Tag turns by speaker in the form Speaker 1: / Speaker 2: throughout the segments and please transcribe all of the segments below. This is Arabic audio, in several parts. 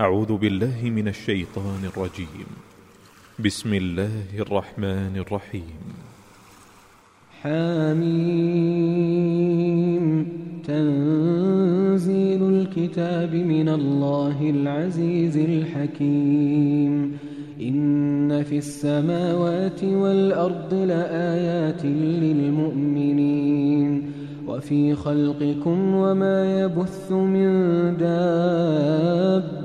Speaker 1: أعوذ بالله من الشيطان الرجيم. بسم الله الرحمن الرحيم.
Speaker 2: حميم. تنزيل الكتاب من الله العزيز الحكيم. إن في السماوات والأرض لآيات للمؤمنين. وفي خلقكم وما يبث من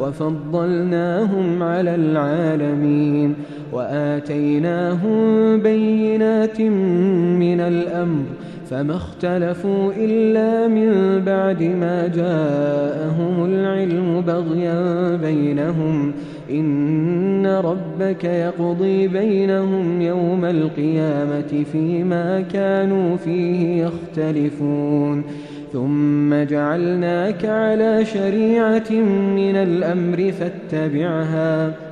Speaker 2: وفضلناهم على العالمين وآتيناهم بينات من الأمر فما اختلفوا إلا من بعد ما جاءهم العلم بغيا بينهم إن ربك يقضي بينهم يوم القيامة فيما كانوا فيه يختلفون ثم جعلناك على شريعة من الأمر فاتبعها.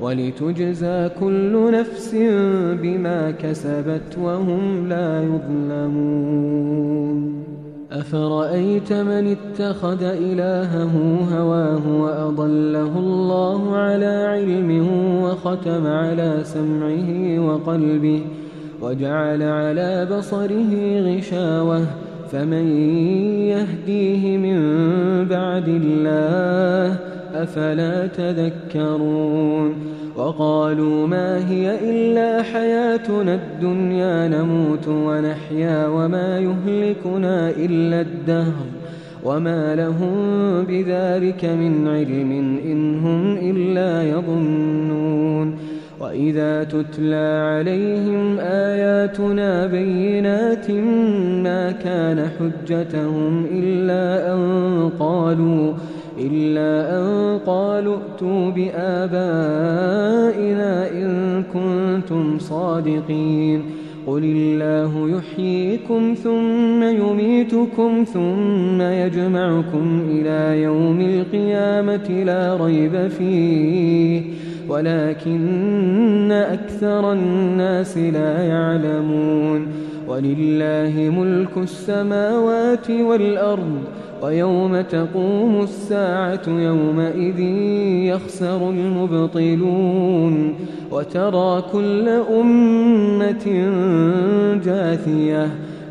Speaker 2: ولتجزى كل نفس بما كسبت وهم لا يظلمون. أفرأيت من اتخذ إلهه هواه وأضله الله على علم وختم على سمعه وقلبه وجعل على بصره غشاوة فمن يهديه من بعد الله أفلا تذكرون وقالوا ما هي إلا حياتنا الدنيا نموت ونحيا وما يهلكنا إلا الدهر وما لهم بذلك من علم إن هم إلا يظنون وإذا تتلى عليهم آياتنا بينات ما كان حجتهم إلا أن قالوا إلا أن قالوا ائتوا بآبائنا إن كنتم صادقين قل الله يحييكم ثم يميتكم ثم يجمعكم إلى يوم القيامة لا ريب فيه ولكن أكثر الناس لا يعلمون ولله ملك السماوات والأرض ويوم تقوم الساعة يومئذ يخسر المبطلون وترى كل أمة جاثية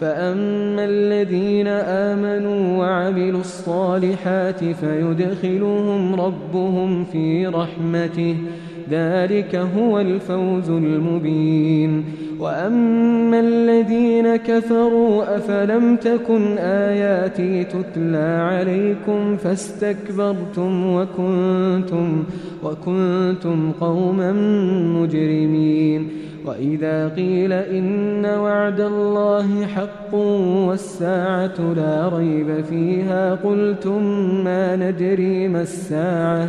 Speaker 2: فأما الذين آمنوا وعملوا الصالحات فيدخلهم ربهم في رحمته ذلك هو الفوز المبين. وأما الذين كفروا أفلم تكن آياتي تتلى عليكم فاستكبرتم وكنتم وكنتم قوما مجرمين. وإذا قيل إن وعد الله حق والساعة لا ريب فيها قلتم ما ندري ما الساعة